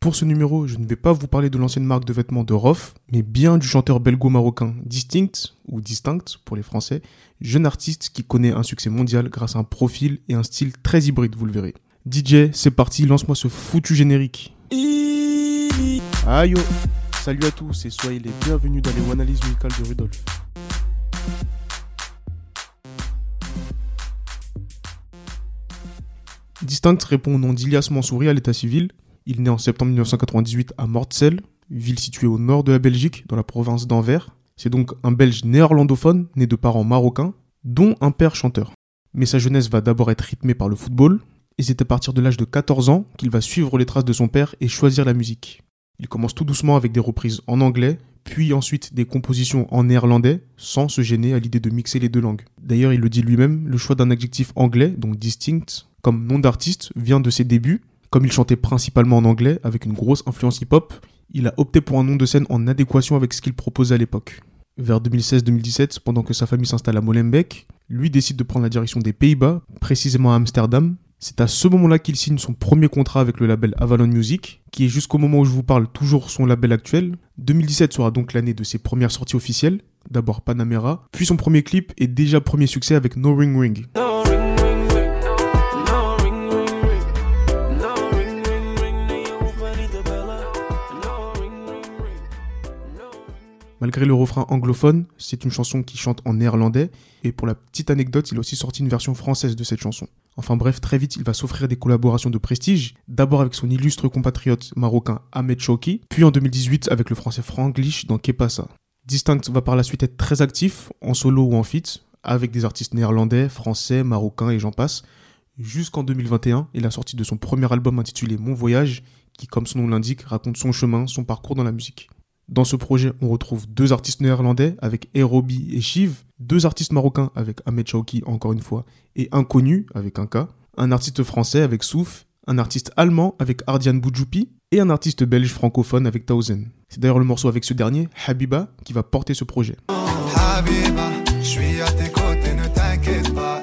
Pour ce numéro, je ne vais pas vous parler de l'ancienne marque de vêtements de Roth, mais bien du chanteur belgo-marocain Distinct, ou Distinct pour les Français, jeune artiste qui connaît un succès mondial grâce à un profil et un style très hybride, vous le verrez. DJ, c'est parti, lance-moi ce foutu générique. Aïe Salut à tous et soyez les bienvenus dans les analyses musicales de Rudolf. Distinct répond au nom d'Ilias Mansouri à l'état civil. Il naît en septembre 1998 à Mortsel, ville située au nord de la Belgique, dans la province d'Anvers. C'est donc un Belge néerlandophone, né de parents marocains, dont un père chanteur. Mais sa jeunesse va d'abord être rythmée par le football, et c'est à partir de l'âge de 14 ans qu'il va suivre les traces de son père et choisir la musique. Il commence tout doucement avec des reprises en anglais, puis ensuite des compositions en néerlandais, sans se gêner à l'idée de mixer les deux langues. D'ailleurs, il le dit lui-même, le choix d'un adjectif anglais, donc distinct, comme nom d'artiste, vient de ses débuts. Comme il chantait principalement en anglais, avec une grosse influence hip-hop, il a opté pour un nom de scène en adéquation avec ce qu'il proposait à l'époque. Vers 2016-2017, pendant que sa famille s'installe à Molenbeek, lui décide de prendre la direction des Pays-Bas, précisément à Amsterdam, c'est à ce moment-là qu'il signe son premier contrat avec le label Avalon Music, qui est jusqu'au moment où je vous parle toujours son label actuel. 2017 sera donc l'année de ses premières sorties officielles, d'abord Panamera, puis son premier clip et déjà premier succès avec No Ring Ring. Malgré le refrain anglophone, c'est une chanson qui chante en néerlandais, et pour la petite anecdote, il a aussi sorti une version française de cette chanson. Enfin bref, très vite, il va s'offrir des collaborations de prestige, d'abord avec son illustre compatriote marocain Ahmed Chouki, puis en 2018 avec le français Franglish dans Kepasa. Distinct va par la suite être très actif, en solo ou en feat, avec des artistes néerlandais, français, marocains et j'en passe, jusqu'en 2021 et la sortie de son premier album intitulé Mon Voyage, qui comme son nom l'indique raconte son chemin, son parcours dans la musique. Dans ce projet, on retrouve deux artistes néerlandais avec Erobi et Shiv, deux artistes marocains avec Ahmed Chauki encore une fois, et Inconnu avec un K, un artiste français avec Souf, un artiste allemand avec Ardian Boudjoupi et un artiste belge francophone avec Tausen. C'est d'ailleurs le morceau avec ce dernier, Habiba, qui va porter ce projet. Habiba, suis à tes côtés, ne t'inquiète pas,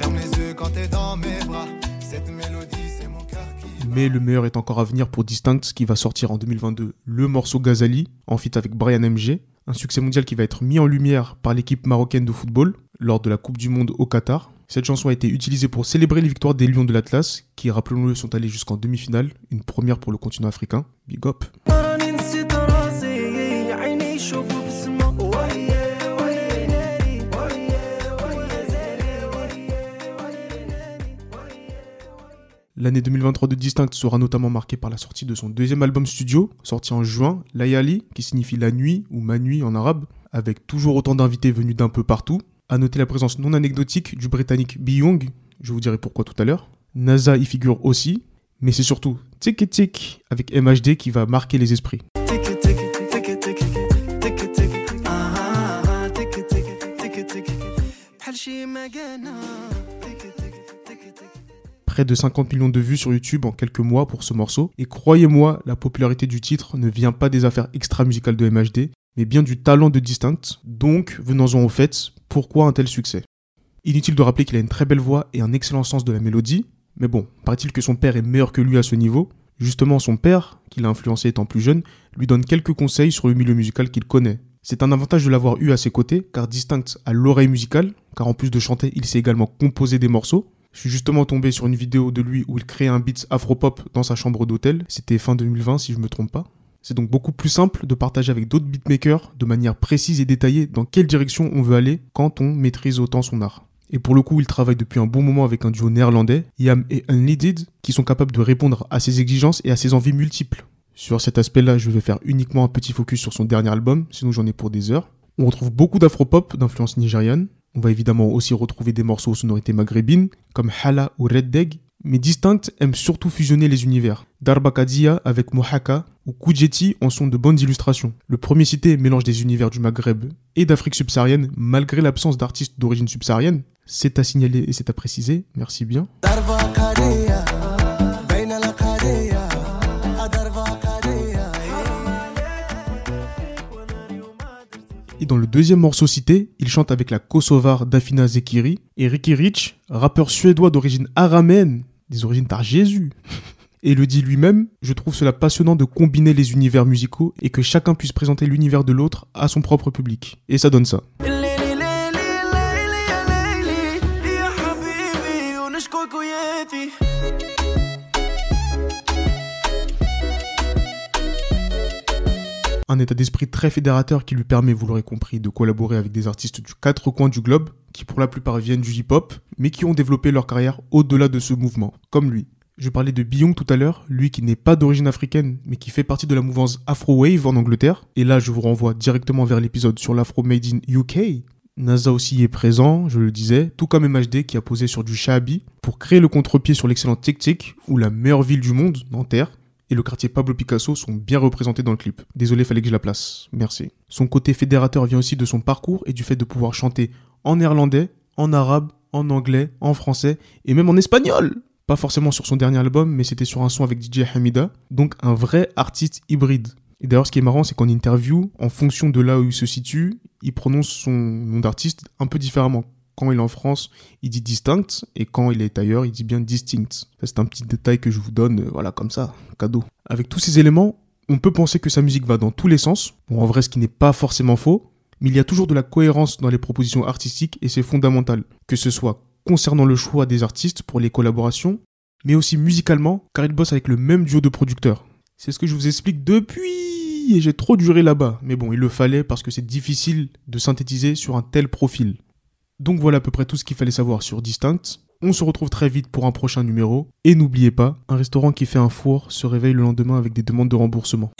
ferme les yeux quand t'es dans mes bras. Cette mélodie, Mais le meilleur est encore à venir pour Distinct, qui va sortir en 2022 le morceau Ghazali, en feat avec Brian MG, un succès mondial qui va être mis en lumière par l'équipe marocaine de football lors de la Coupe du Monde au Qatar. Cette chanson a été utilisée pour célébrer les victoires des Lions de l'Atlas, qui, rappelons-le, sont allés jusqu'en demi-finale, une première pour le continent africain. Big up. L'année 2023 de Distinct sera notamment marquée par la sortie de son deuxième album studio, sorti en juin, Layali, qui signifie la nuit ou ma nuit en arabe, avec toujours autant d'invités venus d'un peu partout. À noter la présence non anecdotique du britannique Young, je vous dirai pourquoi tout à l'heure. NASA y figure aussi, mais c'est surtout Tik Tik avec MHD qui va marquer les esprits. Près de 50 millions de vues sur YouTube en quelques mois pour ce morceau. Et croyez-moi, la popularité du titre ne vient pas des affaires extra-musicales de MHD, mais bien du talent de Distinct. Donc, venons-en au fait, pourquoi un tel succès? Inutile de rappeler qu'il a une très belle voix et un excellent sens de la mélodie, mais bon, paraît-il que son père est meilleur que lui à ce niveau? Justement, son père, qui l'a influencé étant plus jeune, lui donne quelques conseils sur le milieu musical qu'il connaît. C'est un avantage de l'avoir eu à ses côtés, car Distinct a l'oreille musicale, car en plus de chanter, il sait également composer des morceaux, je suis justement tombé sur une vidéo de lui où il crée un beat afro-pop dans sa chambre d'hôtel. C'était fin 2020 si je me trompe pas. C'est donc beaucoup plus simple de partager avec d'autres beatmakers de manière précise et détaillée dans quelle direction on veut aller quand on maîtrise autant son art. Et pour le coup, il travaille depuis un bon moment avec un duo néerlandais, Yam et Unleaded, qui sont capables de répondre à ses exigences et à ses envies multiples. Sur cet aspect-là, je vais faire uniquement un petit focus sur son dernier album, sinon j'en ai pour des heures. On retrouve beaucoup d'afro-pop d'influence nigériane, on va évidemment aussi retrouver des morceaux aux sonorités maghrébines, comme Hala ou Red Deg, mais Distinct aime surtout fusionner les univers. Darbakadia avec Mohaka ou Kujeti en sont de bonnes illustrations. Le premier cité mélange des univers du Maghreb et d'Afrique subsaharienne, malgré l'absence d'artistes d'origine subsaharienne. C'est à signaler et c'est à préciser, merci bien. Et dans le deuxième morceau cité, il chante avec la Kosovar Dafina Zekiri et Ricky Rich, rappeur suédois d'origine araméenne, des origines par Jésus. Et le dit lui-même, je trouve cela passionnant de combiner les univers musicaux et que chacun puisse présenter l'univers de l'autre à son propre public. Et ça donne ça. Un état d'esprit très fédérateur qui lui permet, vous l'aurez compris, de collaborer avec des artistes du quatre coins du globe, qui pour la plupart viennent du hip-hop, mais qui ont développé leur carrière au-delà de ce mouvement, comme lui. Je parlais de Byung tout à l'heure, lui qui n'est pas d'origine africaine, mais qui fait partie de la mouvance Afro Wave en Angleterre. Et là, je vous renvoie directement vers l'épisode sur l'Afro Made in UK. NASA aussi est présent, je le disais, tout comme MHD qui a posé sur du Shabi pour créer le contre-pied sur l'excellent Tic Tic, ou la meilleure ville du monde, Nanterre, et le quartier Pablo Picasso sont bien représentés dans le clip. Désolé, fallait que je la place. Merci. Son côté fédérateur vient aussi de son parcours et du fait de pouvoir chanter en néerlandais, en arabe, en anglais, en français et même en espagnol. Pas forcément sur son dernier album, mais c'était sur un son avec DJ Hamida. Donc un vrai artiste hybride. Et d'ailleurs, ce qui est marrant, c'est qu'en interview, en fonction de là où il se situe, il prononce son nom d'artiste un peu différemment quand il est en France, il dit distinct, et quand il est ailleurs, il dit bien distinct. C'est un petit détail que je vous donne, euh, voilà, comme ça, cadeau. Avec tous ces éléments, on peut penser que sa musique va dans tous les sens, bon, en vrai, ce qui n'est pas forcément faux, mais il y a toujours de la cohérence dans les propositions artistiques, et c'est fondamental, que ce soit concernant le choix des artistes pour les collaborations, mais aussi musicalement, car il bosse avec le même duo de producteurs. C'est ce que je vous explique depuis, et j'ai trop duré là-bas, mais bon, il le fallait parce que c'est difficile de synthétiser sur un tel profil. Donc voilà à peu près tout ce qu'il fallait savoir sur Distinct. On se retrouve très vite pour un prochain numéro. Et n'oubliez pas, un restaurant qui fait un four se réveille le lendemain avec des demandes de remboursement.